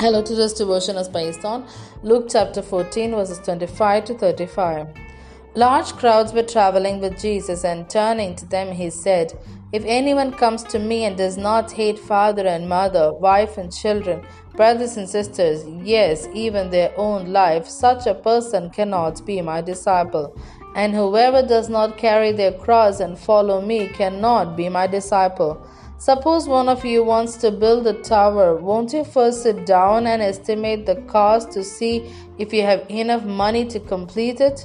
Hello, today's devotion is based on Luke chapter 14, verses 25 to 35. Large crowds were traveling with Jesus, and turning to them, he said, If anyone comes to me and does not hate father and mother, wife and children, brothers and sisters, yes, even their own life, such a person cannot be my disciple. And whoever does not carry their cross and follow me cannot be my disciple. Suppose one of you wants to build a tower, won't you first sit down and estimate the cost to see if you have enough money to complete it?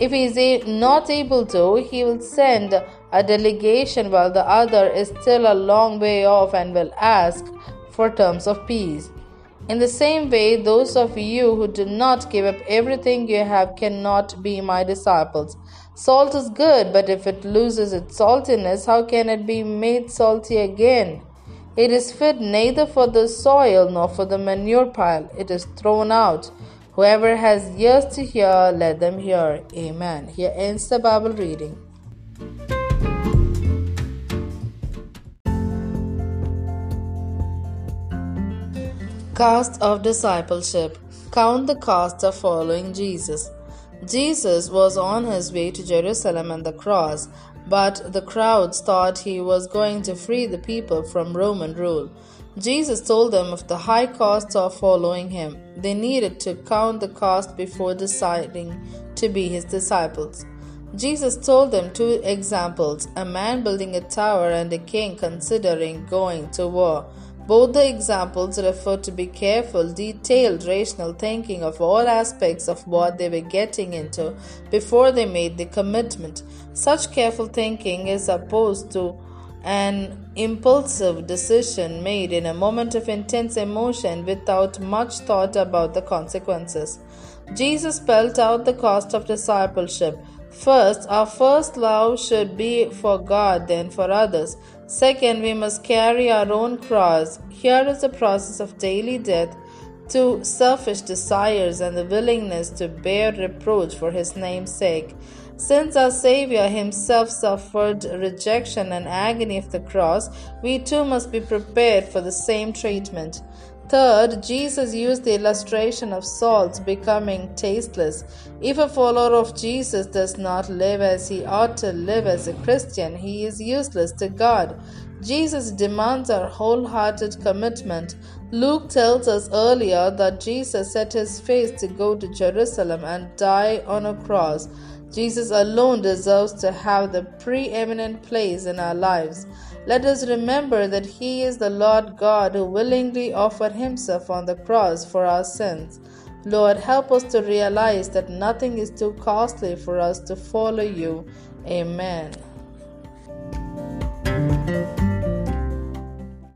If he is not able to, he will send a delegation while the other is still a long way off and will ask for terms of peace. In the same way, those of you who do not give up everything you have cannot be my disciples. Salt is good, but if it loses its saltiness, how can it be made salty again? It is fit neither for the soil nor for the manure pile. It is thrown out. Whoever has ears to hear, let them hear. Amen. Here ends the Bible reading. Cost of discipleship. Count the cost of following Jesus. Jesus was on his way to Jerusalem and the cross, but the crowds thought he was going to free the people from Roman rule. Jesus told them of the high cost of following him. They needed to count the cost before deciding to be his disciples. Jesus told them two examples a man building a tower and a king considering going to war. Both the examples refer to be careful, detailed, rational thinking of all aspects of what they were getting into before they made the commitment. Such careful thinking is opposed to an impulsive decision made in a moment of intense emotion without much thought about the consequences. Jesus spelled out the cost of discipleship. First, our first love should be for God, then for others. Second, we must carry our own cross. Here is the process of daily death to selfish desires and the willingness to bear reproach for His name's sake. Since our Savior Himself suffered rejection and agony of the cross, we too must be prepared for the same treatment. Third, Jesus used the illustration of salt becoming tasteless. If a follower of Jesus does not live as he ought to live as a Christian, he is useless to God. Jesus demands our wholehearted commitment. Luke tells us earlier that Jesus set his face to go to Jerusalem and die on a cross. Jesus alone deserves to have the preeminent place in our lives. Let us remember that He is the Lord God who willingly offered Himself on the cross for our sins. Lord, help us to realize that nothing is too costly for us to follow you. Amen.